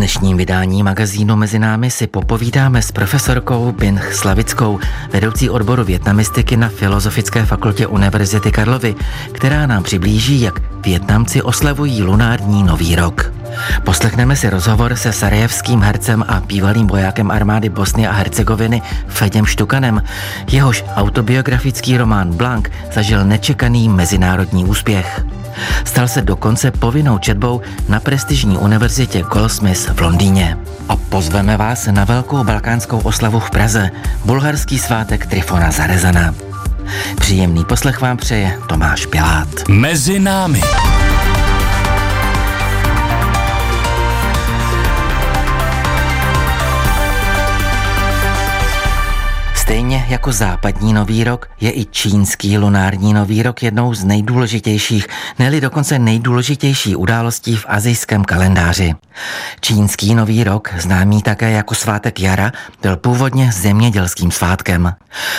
dnešním vydání magazínu Mezi námi si popovídáme s profesorkou Bin Slavickou, vedoucí odboru větnamistiky na Filozofické fakultě Univerzity Karlovy, která nám přiblíží, jak Větnamci oslavují lunární nový rok. Poslechneme si rozhovor se sarajevským hercem a bývalým vojákem armády Bosny a Hercegoviny Fedem Štukanem. Jehož autobiografický román Blank zažil nečekaný mezinárodní úspěch. Stal se dokonce povinnou četbou na prestižní univerzitě Goldsmiths v Londýně. A pozveme vás na velkou balkánskou oslavu v Praze, bulharský svátek Trifona Zarezana. Příjemný poslech vám přeje Tomáš Pilát. Mezi námi. Stejně jako západní nový rok je i čínský lunární nový rok jednou z nejdůležitějších, neli dokonce nejdůležitější událostí v azijském kalendáři. Čínský nový rok, známý také jako svátek jara, byl původně zemědělským svátkem.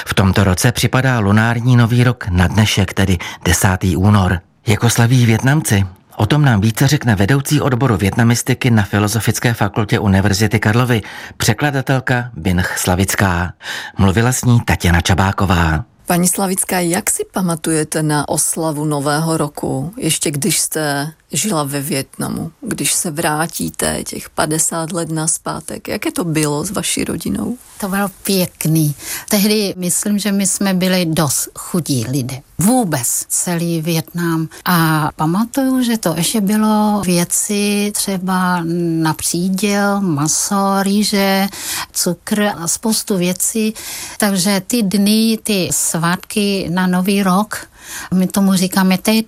V tomto roce připadá lunární nový rok na dnešek, tedy 10. únor. Jako slaví Větnamci, O tom nám více řekne vedoucí odboru větnamistiky na Filozofické fakultě Univerzity Karlovy, překladatelka Binch Slavická. Mluvila s ní Tatiana Čabáková. Paní Slavická, jak si pamatujete na oslavu Nového roku, ještě když jste žila ve Větnamu, když se vrátíte těch 50 let naspátek? Jaké to bylo s vaší rodinou? To bylo pěkný. Tehdy myslím, že my jsme byli dost chudí lidé. Vůbec celý Větnam. A pamatuju, že to ještě bylo věci třeba na příděl, maso, rýže, cukr a spoustu věcí. Takže ty dny, ty svátky na Nový rok, my tomu říkáme teď,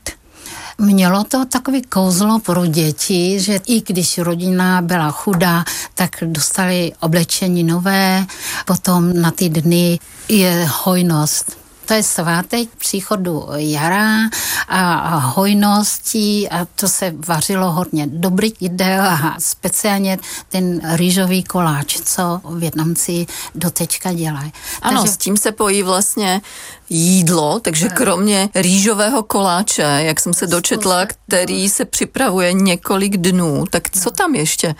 Mělo to takový kouzlo pro děti, že i když rodina byla chudá, tak dostali oblečení nové, potom na ty dny je hojnost. To je svátek příchodu jara a hojností a to se vařilo hodně. Dobrý jídel a speciálně ten rýžový koláč, co Větnamci dotečka dělají. Ano, Takže... s tím se pojí vlastně jídlo, takže kromě rýžového koláče, jak jsem se dočetla, který se připravuje několik dnů, tak co tam ještě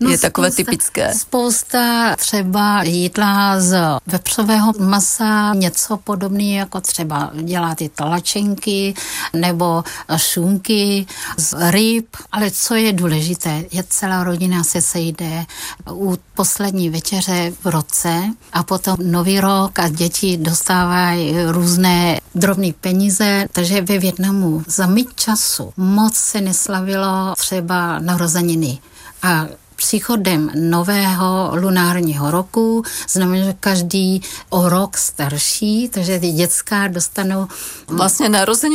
no, je takové spousta, typické? Spousta třeba jídla z vepřového masa, něco podobného jako třeba dělá ty talačenky nebo šunky z ryb, ale co je důležité, je celá rodina se sejde u poslední večeře v roce a potom nový rok a děti dostávají různé drobné peníze, takže ve Větnamu za mít času moc se neslavilo třeba narozeniny. A příchodem nového lunárního roku, znamená, že každý o rok starší, takže ty dětská dostanou... Vlastně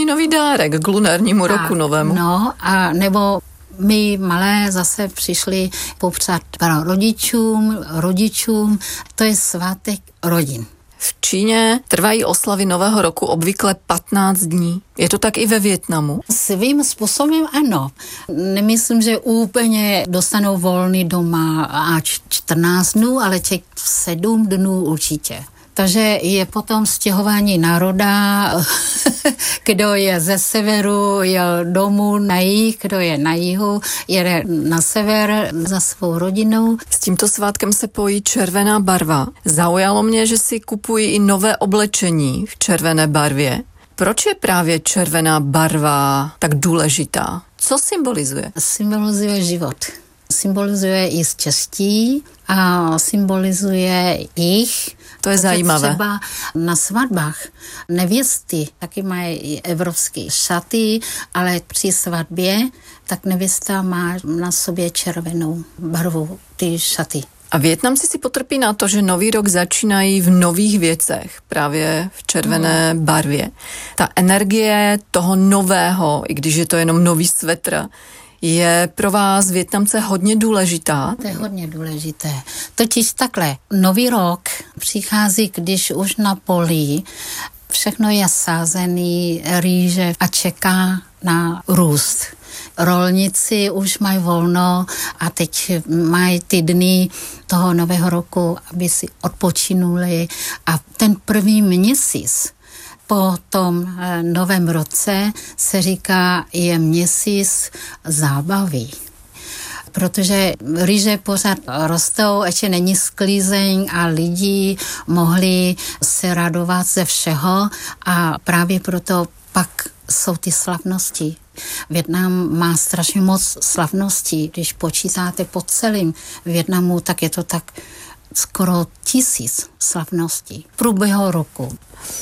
nový dárek k lunárnímu a, roku novému. No, a nebo my malé zase přišli popřát rodičům, rodičům, to je svátek rodin. V Číně trvají oslavy Nového roku obvykle 15 dní. Je to tak i ve Větnamu? Svým způsobem ano. Nemyslím, že úplně dostanou volný doma až 14 dnů, ale těch 7 dnů určitě. Takže je potom stěhování národa, kdo je ze severu, je domů na jih, kdo je na jihu, jede na sever za svou rodinou. S tímto svátkem se pojí červená barva. Zaujalo mě, že si kupují i nové oblečení v červené barvě. Proč je právě červená barva tak důležitá? Co symbolizuje? Symbolizuje život. Symbolizuje i štěstí a symbolizuje jich to je zajímavé. Třeba na svatbách nevěsty taky mají evropské šaty, ale při svatbě tak nevěsta má na sobě červenou barvu ty šaty. A Větnamci si potrpí na to, že nový rok začínají v nových věcech, právě v červené hmm. barvě. Ta energie toho nového, i když je to jenom nový svetr, je pro vás Větnamce hodně důležitá? To je hodně důležité. Totiž takhle, nový rok přichází, když už na poli všechno je sázený, rýže a čeká na růst. Rolníci už mají volno a teď mají ty dny toho nového roku, aby si odpočinuli a ten první měsíc po tom eh, novém roce se říká, je měsíc zábavy. protože rýže pořád rostou, ještě není sklízeň a lidi mohli se radovat ze všeho a právě proto pak jsou ty slavnosti. Větnam má strašně moc slavností. Když počítáte po celém Větnamu, tak je to tak skoro tisíc slavností v průběhu roku.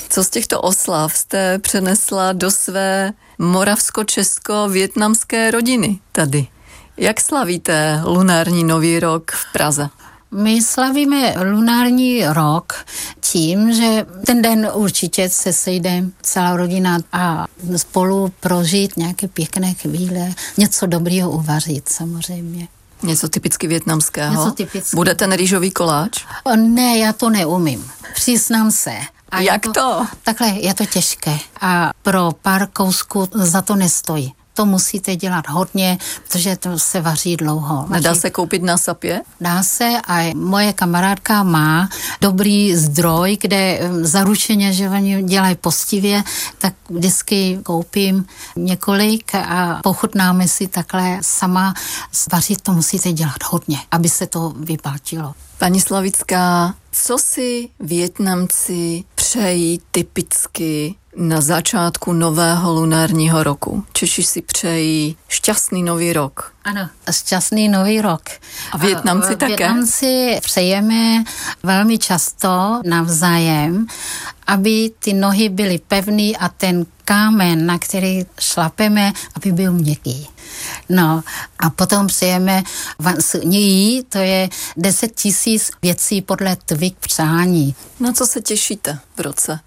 Co z těchto oslav jste přenesla do své moravsko-česko-větnamské rodiny tady? Jak slavíte lunární nový rok v Praze? My slavíme lunární rok tím, že ten den určitě se sejdeme celá rodina a spolu prožít nějaké pěkné chvíle, něco dobrého uvařit samozřejmě. Něco typicky větnamského? Něco typicky. Bude ten rýžový koláč? Ne, já to neumím. Přiznám se. A Jak to, to? Takhle je to těžké a pro pár kousků za to nestojí to musíte dělat hodně, protože to se vaří dlouho. Nedá se koupit na sapě? Dá se a moje kamarádka má dobrý zdroj, kde zaručeně, že oni dělají postivě, tak vždycky koupím několik a pochutnáme si takhle sama. Vařit to musíte dělat hodně, aby se to vyplatilo. Paní Slavická, co si Větnamci přejí typicky na začátku nového lunárního roku. Češi si přejí šťastný nový rok. Ano, šťastný nový rok. A Větnamci a, také? Větnamci přejeme velmi často navzájem, aby ty nohy byly pevný a ten kámen, na který šlapeme, aby byl měkký. No a potom přijeme ní, to je 10 tisíc věcí podle tvých přání. Na co se těšíte v roce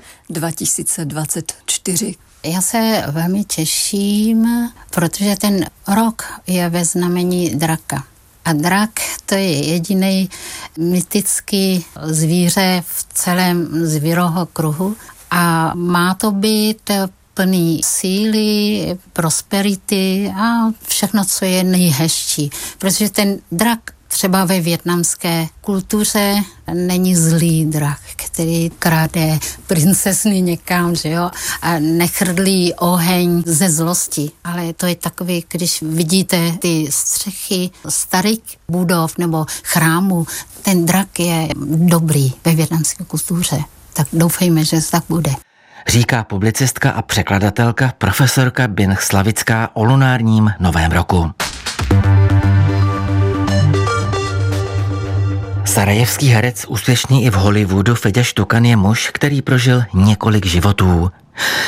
2024? Já se velmi těším, protože ten rok je ve znamení draka. A drak to je jediný mytický zvíře v celém zvíroho kruhu a má to být plný síly, prosperity a všechno, co je nejhezčí. Protože ten drak třeba ve větnamské kultuře není zlý drak, který krade princesny někam, že jo, a nechrlí oheň ze zlosti. Ale to je takový, když vidíte ty střechy starých budov nebo chrámů, ten drak je dobrý ve větnamské kultuře. Tak doufejme, že tak bude říká publicistka a překladatelka profesorka Bin Slavická o lunárním novém roku. Sarajevský herec, úspěšný i v Hollywoodu, Fedě Štukan je muž, který prožil několik životů.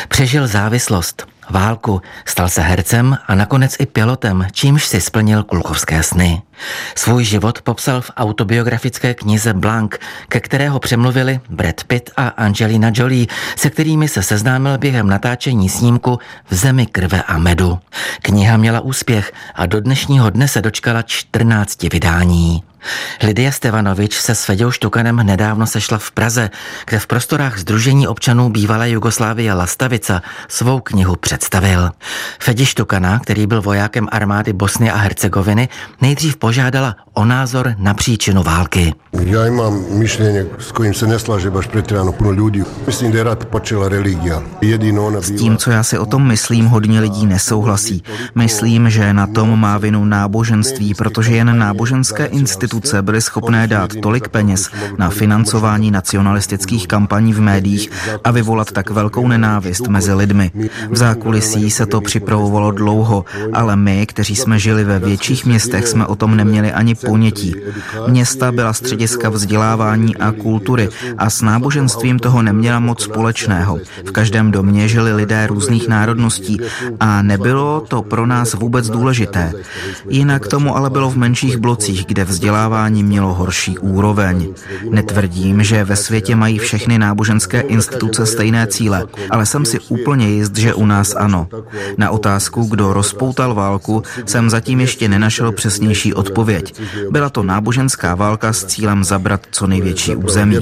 Přežil závislost, válku, stal se hercem a nakonec i pilotem, čímž si splnil kulkovské sny. Svůj život popsal v autobiografické knize Blank, ke kterého přemluvili Brad Pitt a Angelina Jolie, se kterými se seznámil během natáčení snímku V zemi krve a medu. Kniha měla úspěch a do dnešního dne se dočkala 14 vydání. Lidia Stevanovič se s Feděou Štukanem nedávno sešla v Praze, kde v prostorách Združení občanů bývalé Jugoslávie Lastavica svou knihu představil. Fedi Štukana, který byl vojákem armády Bosny a Hercegoviny, nejdřív požádala o názor na příčinu války. Já mám myšlení, s kým se neslaže baš pretjerano puno lidí. Myslím, že rat počela religia. Jedino ona S tím, co já si o tom myslím, hodně lidí nesouhlasí. Myslím, že na tom má vinu náboženství, protože jen náboženské instituce byly schopné dát tolik peněz na financování nacionalistických kampaní v médiích a vyvolat tak velkou nenávist mezi lidmi. V zákulisí se to připravovalo dlouho, ale my, kteří jsme žili ve větších městech, jsme o tom neměli ani ponětí. Města byla střediska vzdělávání a kultury a s náboženstvím toho neměla moc společného. V každém domě žili lidé různých národností a nebylo to pro nás vůbec důležité. Jinak tomu ale bylo v menších blocích, kde vzdělávání mělo horší úroveň. Netvrdím, že ve světě mají všechny náboženské instituce stejné cíle, ale jsem si úplně jist, že u nás ano. Na otázku, kdo rozpoutal válku, jsem zatím ještě nenašel přesnější odpověď. Byla to náboženská válka s cílem zabrat co největší území.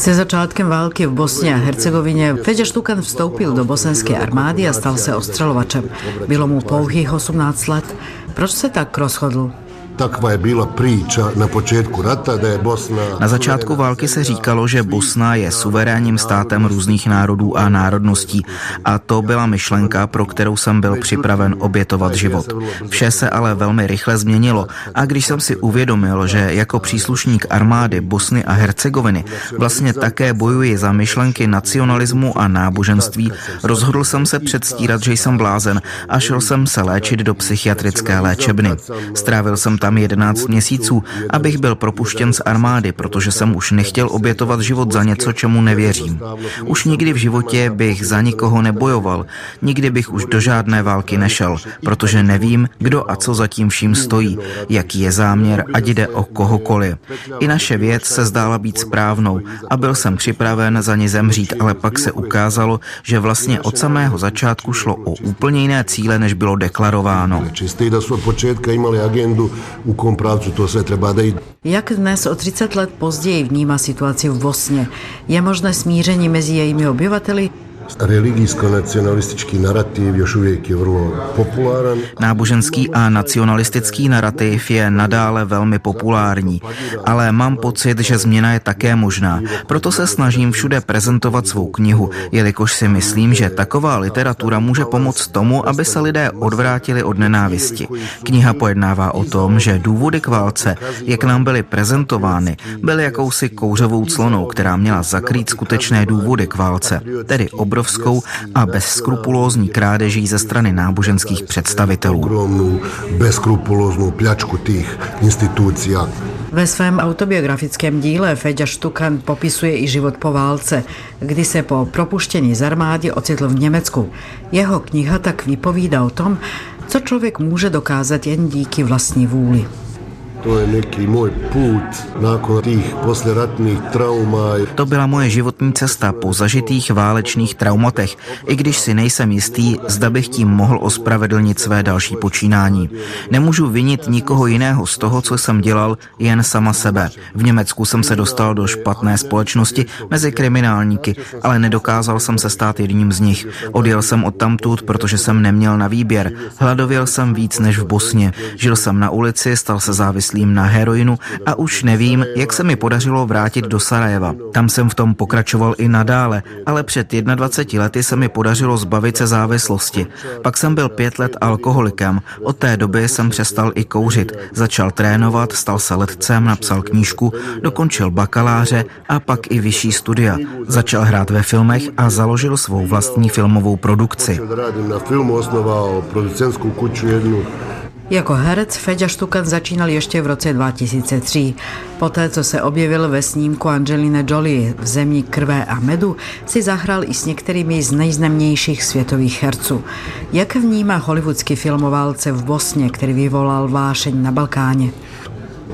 Se začátkem války v Bosně a Hercegovině Feďa Štukan vstoupil do bosenské armády a stal se ostřelovačem. Bylo mu pouhých 18 let. Proč se tak rozhodl? Takva je byla příča na počátku rata, da je Bosna... Na začátku války se říkalo, že Bosna je suverénním státem různých národů a národností a to byla myšlenka, pro kterou jsem byl připraven obětovat život. Vše se ale velmi rychle změnilo a když jsem si uvědomil, že jako příslušník armády Bosny a Hercegoviny vlastně také bojuji za myšlenky nacionalismu a náboženství, rozhodl jsem se předstírat, že jsem blázen a šel jsem se léčit do psychiatrické léčebny. Strávil jsem tam 11 měsíců, abych byl propuštěn z armády, protože jsem už nechtěl obětovat život za něco, čemu nevěřím. Už nikdy v životě bych za nikoho nebojoval, nikdy bych už do žádné války nešel, protože nevím, kdo a co za tím vším stojí, jaký je záměr, ať jde o kohokoliv. I naše věc se zdála být správnou a byl jsem připraven za ní zemřít, ale pak se ukázalo, že vlastně od samého začátku šlo o úplně jiné cíle, než bylo deklarováno. Čistý, da početka imali agendu u kom pravcu to sve treba da ide. Jak dnes o 30 let později vnímá situaci v Bosně? Je možné smíření mezi jejími obyvateli? Još uvijek je vrlo. Náboženský a nacionalistický narativ je nadále velmi populární, ale mám pocit, že změna je také možná. Proto se snažím všude prezentovat svou knihu, jelikož si myslím, že taková literatura může pomoct tomu, aby se lidé odvrátili od nenávisti. Kniha pojednává o tom, že důvody k válce, jak nám byly prezentovány, byly jakousi kouřovou clonou, která měla zakrýt skutečné důvody k válce, tedy obrovské obrovskou a bezskrupulózní krádeží ze strany náboženských představitelů. Bezskrupulóznou pľačku tých institucí. Ve svém autobiografickém díle Feďa Štukan popisuje i život po válce, kdy se po propuštění z armády ocitl v Německu. Jeho kniha tak vypovídá o tom, co člověk může dokázat jen díky vlastní vůli. To je neký můj put nakon tých posleratných trauma. To byla moje životní cesta po zažitých válečných traumatech, i když si nejsem jistý, zda bych tím mohl ospravedlnit své další počínání. Nemůžu vinit nikoho jiného z toho, co jsem dělal, jen sama sebe. V Německu jsem se dostal do špatné společnosti mezi kriminálníky, ale nedokázal jsem se stát jedním z nich. Odjel jsem od tamtud, protože jsem neměl na výběr. Hladověl jsem víc než v Bosně. Žil jsem na ulici, stal se závislý závislým na heroinu a už nevím, jak se mi podařilo vrátit do Sarajeva. Tam jsem v tom pokračoval i nadále, ale před 21 lety se mi podařilo zbavit se závislosti. Pak jsem byl pět let alkoholikem. Od té doby jsem přestal i kouřit. Začal trénovat, stal se letcem, napsal knížku, dokončil bakaláře a pak i vyšší studia. Začal hrát ve filmech a založil svou vlastní filmovou produkci. Na filmu osnovao producentskou kuću jednu jako herec Feďa Štukan začínal ještě v roce 2003. Poté, co se objevil ve snímku Angelina Jolie v Zemi krve a medu, si zahrál i s některými z nejznámějších světových herců. Jak vnímá hollywoodský filmoválce v Bosně, který vyvolal vášeň na Balkáně?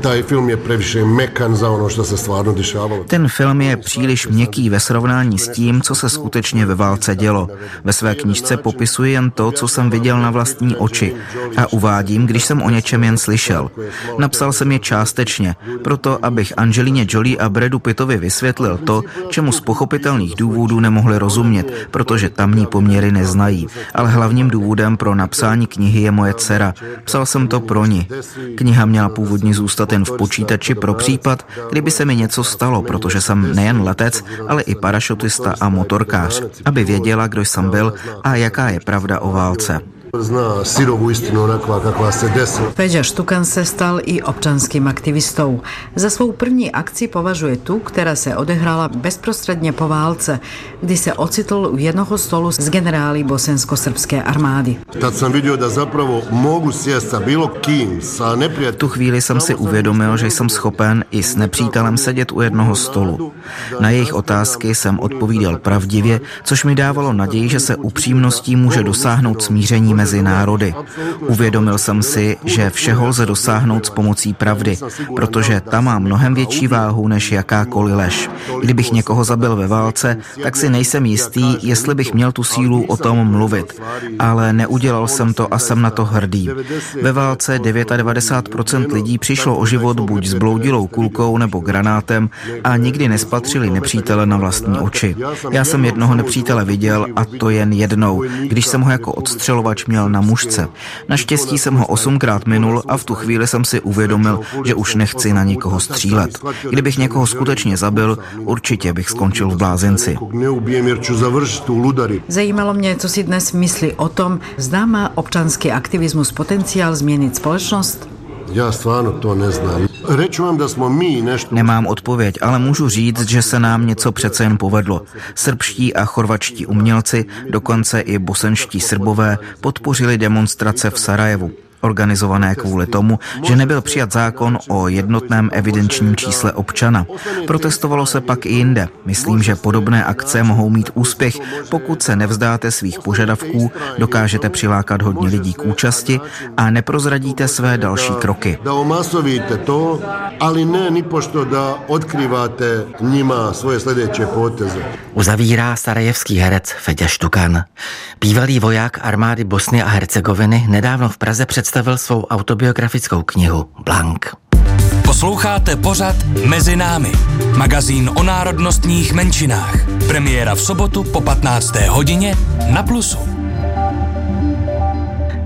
Taj film je previše mekan za ono, što se stvarno dešavalo. Ten film je příliš měkký ve srovnání s tím, co se skutečně ve válce dělo. Ve své knížce popisuji jen to, co jsem viděl na vlastní oči a uvádím, když jsem o něčem jen slyšel. Napsal jsem je částečně, proto abych Angelíně Jolie a Bradu Pittovi vysvětlil to, čemu z pochopitelných důvodů nemohli rozumět, protože tamní poměry neznají. Ale hlavním důvodem pro napsání knihy je moje dcera. Psal jsem to pro ní. Kniha měla původně zůstat ten v počítači pro případ, kdyby se mi něco stalo, protože jsem nejen letec, ale i parašutista a motorkář, aby věděla, kdo jsem byl a jaká je pravda o válce. Zná syrovou istinu onakva kakva se desila. Peďa Štukan se stal i občanským aktivistou. Za svou první akci považuje tu, která se odehrála bezprostředně po válce, kdy se ocitl u jednoho stolu s generály bosensko-srbské armády. Tad sam vidio da zapravo mogu sjest sa bilo kim, sa V neprijateljem. tu chvíli jsem si uvědomil, že jsem schopen i s nepřítelem sedět u jednoho stolu. Na jejich otázky jsem odpovídal pravdivě, což mi dávalo naději, že se upřímností může dosáhnout smíření mezi národy. Uvědomil jsem si, že všeho lze dosáhnout s pomocí pravdy, protože ta má mnohem větší váhu než jakákoliv lež. Kdybych někoho zabil ve válce, tak si nejsem jistý, jestli bych měl tu sílu o tom mluvit. Ale neudělal jsem to a jsem na to hrdý. Ve válce 99% lidí přišlo o život buď s bloudilou kulkou nebo granátem a nikdy nespatřili nepřítele na vlastní oči. Já jsem jednoho nepřítele viděl a to jen jednou, když jsem ho jako odstřelovač měl na mužce. Naštěstí jsem ho osmkrát minul a v tu chvíli jsem si uvědomil, že už nechci na nikoho střílet. Kdybych někoho skutečně zabil, určitě bych skončil v blázinci. Zajímalo mě, co si dnes myslí o tom, zda má občanský aktivismus potenciál změnit společnost? Já stvarno to neznám. Reću vám da smo mi nešto... Nemám odpověď, ale můžu říct, že se nám něco přece jen povedlo. Srbští a chorvačtí umělci, dokonce i bosenští srbové, podpořili demonstrace v Sarajevu organizované kvůli tomu, že nebyl přijat zákon o jednotném evidenčním čísle občana. Protestovalo se pak i jinde. Myslím, že podobné akce mohou mít úspěch, pokud se nevzdáte svých požadavků, dokážete přilákat hodně lidí k účasti a neprozradíte své další kroky. Da omasovíte to, ali ne ni pošto da odkriváte njima svoje sljedeće poteze. Uzavírá sarajevský herec Fedě Štukan. Bývalý voják armády Bosny a Hercegoviny nedávno v Praze představil svou autobiografickou knihu Blank. Posloucháte pořad Mezi námi, magazín o národnostních menšinách. Premiéra v sobotu po 15. hodině na Plusu.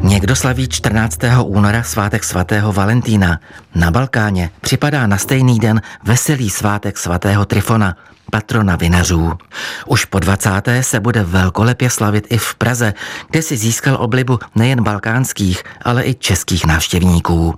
Někdo slaví 14. února svátek svatého Valentína. Na Balkáně připadá na stejný den veselý svátek svatého Trifona – patrona vinařů. Už po 20. se bude velkolepě slavit i v Praze, kde si získal oblibu nejen balkánských, ale i českých návštěvníků.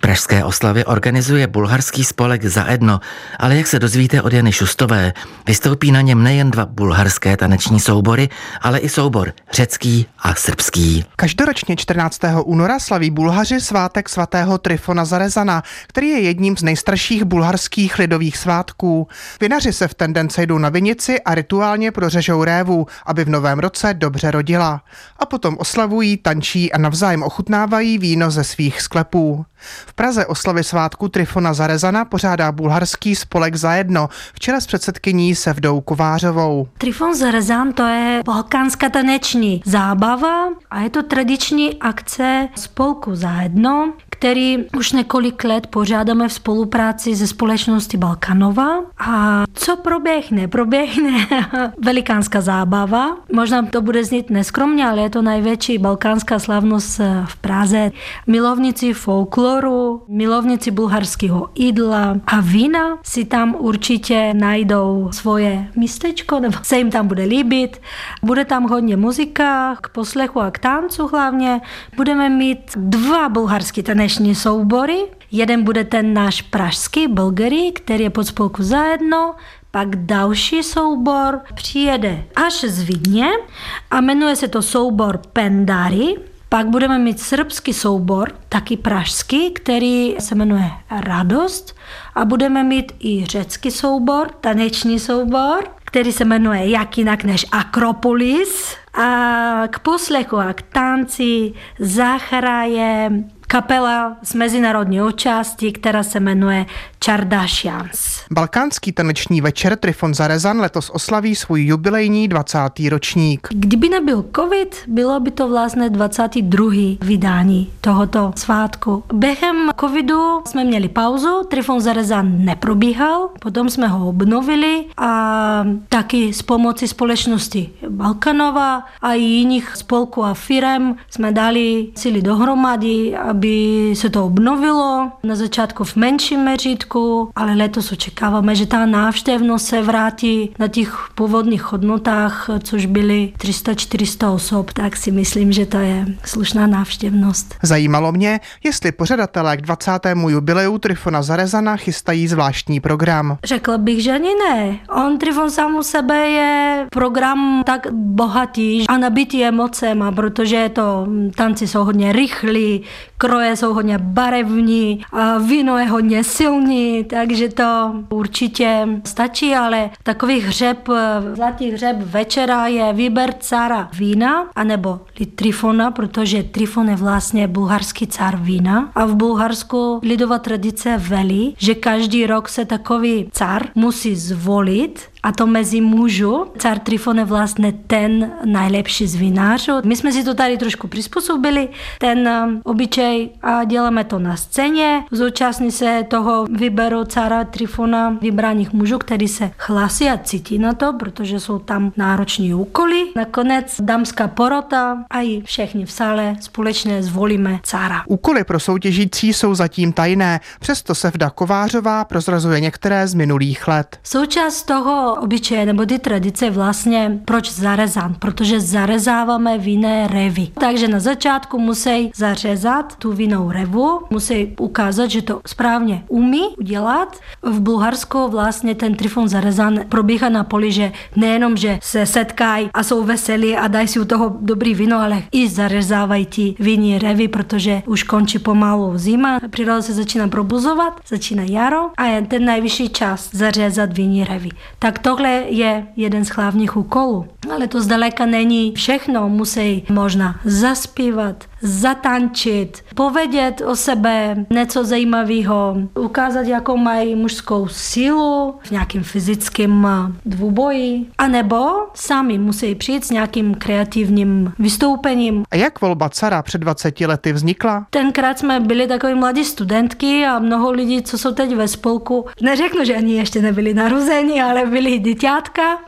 Pražské oslavy organizuje bulharský spolek Zaedno, ale jak se dozvíte od Jany Šustové, vystoupí na něm nejen dva bulharské taneční soubory, ale i soubor řecký a srbský. Každoročně 14. února slaví Bulhaři svátek svatého Trifona Zarezana, který je jedním z nejstarších bulharských lidových svátků. Vinaři se v ten den sejdou na vinici a rituálně prořežou révu, aby v novém roce dobře rodila. A potom oslavují, tančí a navzájem ochutnávají víno ze svých sklepů. V Praze oslavy svátku Trifona Zarezana pořádá bulharský spolek Zajedno v čele s předsedkyní Sevdou Kovářovou. Trifon Zarezan to je balkánská taneční zábava a je to tradiční akce spolku Zajedno, který už několik let pořádáme v spolupráci se společností Balkanova. A co proběhne? Proběhne velikánská zábava. Možná to bude znít neskromně, ale je to největší balkánská slavnost v Praze. Milovníci folkloru, milovníci bulharského jídla a vína si tam určitě najdou svoje místečko, nebo se jim tam bude líbit. Bude tam hodně muzika, k poslechu a k tancu hlavně. Budeme mít dva bulharské taneční soubory. Jeden bude ten náš pražský Bulgary, který je pod spolku zajedno, pak další soubor přijede až z Vídně a jmenuje se to soubor Pendary. Pak budeme mít srbský soubor, taky pražský, který se jmenuje Radost. A budeme mít i řecký soubor, taneční soubor, který se jmenuje jak jinak než Akropolis. A k poslechu a k tanci zahraje kapela z mezinárodní účasti, která se jmenuje Čardašians. Balkánský taneční večer Trifon Zarezan letos oslaví svůj jubilejní 20. ročník. Kdyby nebyl covid, bylo by to vlastně 22. vydání tohoto svátku. Během covidu jsme měli pauzu, Trifon Zarezan neprobíhal, potom jsme ho obnovili a taky s pomocí společnosti Balkanova a i jiných spolků a firem jsme dali síly dohromady, aby se to obnovilo. Na začátku v menším meřítku, ale letos očekáváme, že ta návštěvnost se vrátí na těch původních hodnotách, což byly 300-400 osob, tak si myslím, že to je slušná návštěvnost. Zajímalo mě, jestli pořadatelé k 20. jubileu Trifona Zarezana chystají zvláštní program. Řekla bych, že ani ne. On Trifon sám u sebe je program tak bohatý a nabitý emocema, protože to tanci jsou hodně rychlí, kroje jsou hodně barevní, a víno je hodně silný, takže to určitě stačí, ale takový hřeb, zlatý hřeb večera je výber cara vína, anebo trifona, protože trifon je vlastně bulharský car vína. A v Bulharsku lidová tradice velí, že každý rok se takový car musí zvolit A to mezi mužů. Car Trifon je vlastně ten nejlepší z vinařů. My jsme si to tady trošku přizpůsobili, ten um, obyčej a děláme to na scéně. Zúčastní se toho výběru cara Trifona vybraných mužů, který se hlasí a cítí na to, protože jsou tam nároční úkoly. Nakonec dámská porota a i všichni v sále společně zvolíme cara. Úkoly pro soutěžící jsou zatím tajné, přesto se Vda Kovářová prozrazuje některé z minulých let. Součást toho obyčeje nebo ty tradice vlastně proč zarezán, protože zarezáváme vinné revy. Takže na začátku musí zařezat tu vinnou revu, musí ukázat, že to správně umí udělat. V Bulharsku vlastně ten trifon zarezán probíhá na poli, že nejenom, že se setkají a jsou veselí a dají si u toho dobrý víno, ale i zarezávají ti vinní revy, protože už končí pomalu zima, příroda se začíná probuzovat, začíná jaro a je ten nejvyšší čas zařezat vinní revy. Tak tohle je jeden z hlavních úkolů. Ale to zdaleka není všechno. Musí možná zaspívat, zatančit, povědět o sebe něco zajímavého, ukázat, jakou mají mužskou sílu v nějakým fyzickém dvouboji, anebo sami musí přijít s nějakým kreativním vystoupením. A jak volba cara před 20 lety vznikla? Tenkrát jsme byli takový mladí studentky a mnoho lidí, co jsou teď ve spolku, neřeknu, že ani ještě nebyli narozeni, ale byli дитятка.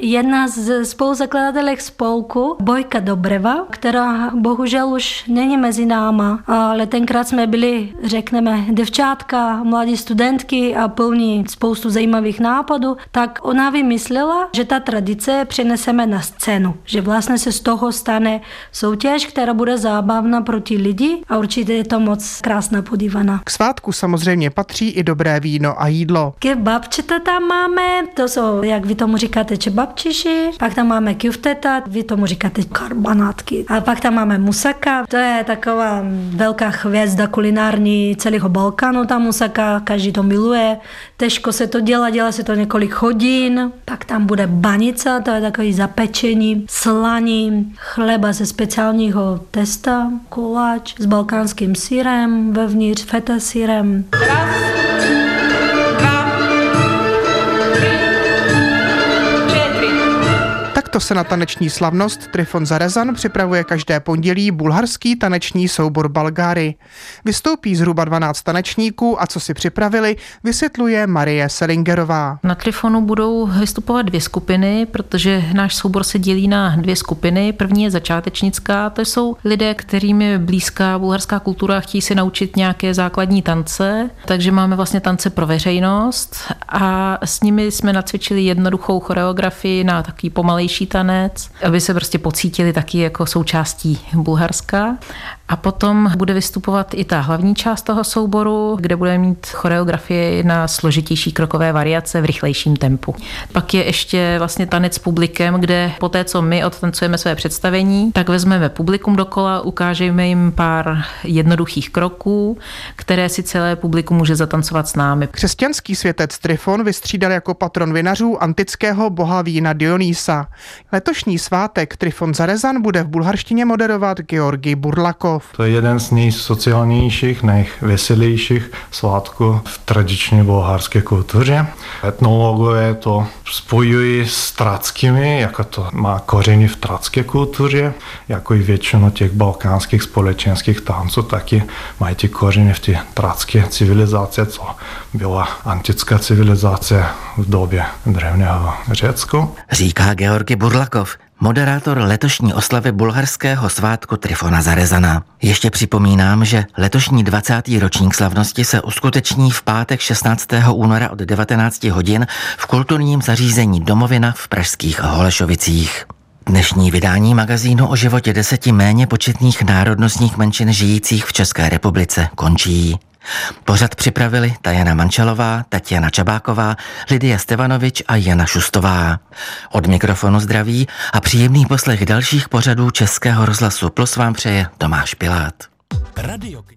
Jedna z spoluzakladatelek spolku, Bojka Dobreva, která bohužel už není mezi náma, ale tenkrát jsme byli, řekneme, devčátka, mladí studentky a plní spoustu zajímavých nápadů, tak ona vymyslela, že ta tradice přeneseme na scénu, že vlastně se z toho stane soutěž, která bude zábavná pro ty lidi a určitě je to moc krásná podívaná. K svátku samozřejmě patří i dobré víno a jídlo. Kebabčeta tam máme, to jsou, jak vy tomu říkáte, čebab kebabčiši, pak tam máme kjufteta, vy tomu říkáte karbanátky. A pak tam máme musaka, to je taková velká hvězda kulinární celého Balkánu, ta musaka, každý to miluje. Těžko se to dělá, dělá se to několik hodin. Pak tam bude banica, to je takový zapečení, slaní, chleba ze speciálního testa, koláč s balkánským syrem, vevnitř feta syrem. Raz. Se na taneční slavnost Trifon Zarezan připravuje každé pondělí bulharský taneční soubor Balgáry. Vystoupí zhruba 12 tanečníků a co si připravili, vysvětluje Marie Selingerová. Na Trifonu budou vystupovat dvě skupiny, protože náš soubor se dělí na dvě skupiny. První je začátečnická, to jsou lidé, kterým je blízká bulharská kultura chtějí se naučit nějaké základní tance, takže máme vlastně tance pro veřejnost a s nimi jsme nacvičili jednoduchou choreografii na takový pomalejší tanec, aby se prostě pocítili taky jako součástí Bulharska. A potom bude vystupovat i ta hlavní část toho souboru, kde bude mít choreografie na složitější krokové variace v rychlejším tempu. Pak je ještě vlastně tanec s publikem, kde po té, co my odtancujeme své představení, tak vezmeme publikum dokola, ukážeme jim pár jednoduchých kroků, které si celé publikum může zatancovat s námi. Křesťanský světec Trifon vystřídal jako patron vinařů antického boha vína Dionýsa. Letošní svátek Trifon Zarezan bude v bulharštině moderovat Georgi Burlakov. To je jeden z nejsociálnějších, nejveselějších svátků v tradiční bulharské kultuře. Etnologové to spojují s trackými, jako to má kořeny v tracké kultuře, jako i většinu těch balkánských společenských tanců, taky mají ty kořeny v té tracké civilizace, co byla antická civilizace v době drevného Řecka. Říká Georgi Burlakov, moderátor letošní oslavy bulharského svátku Trifona Zarezana. Ještě připomínám, že letošní 20. ročník slavnosti se uskuteční v pátek 16. února od 19 hodin v kulturním zařízení Domovina v pražských Holešovicích. Dnešní vydání magazínu o životě deseti méně početných národnostních menšin žijících v České republice končí. Pořad připravili Tajana Mančelová, Tatiana Čabáková, Lidia Stevanovič a Jana Šustová. Od mikrofonu zdraví a příjemný poslech dalších pořadů Českého rozhlasu Plus vám přeje Tomáš Pilát. Radio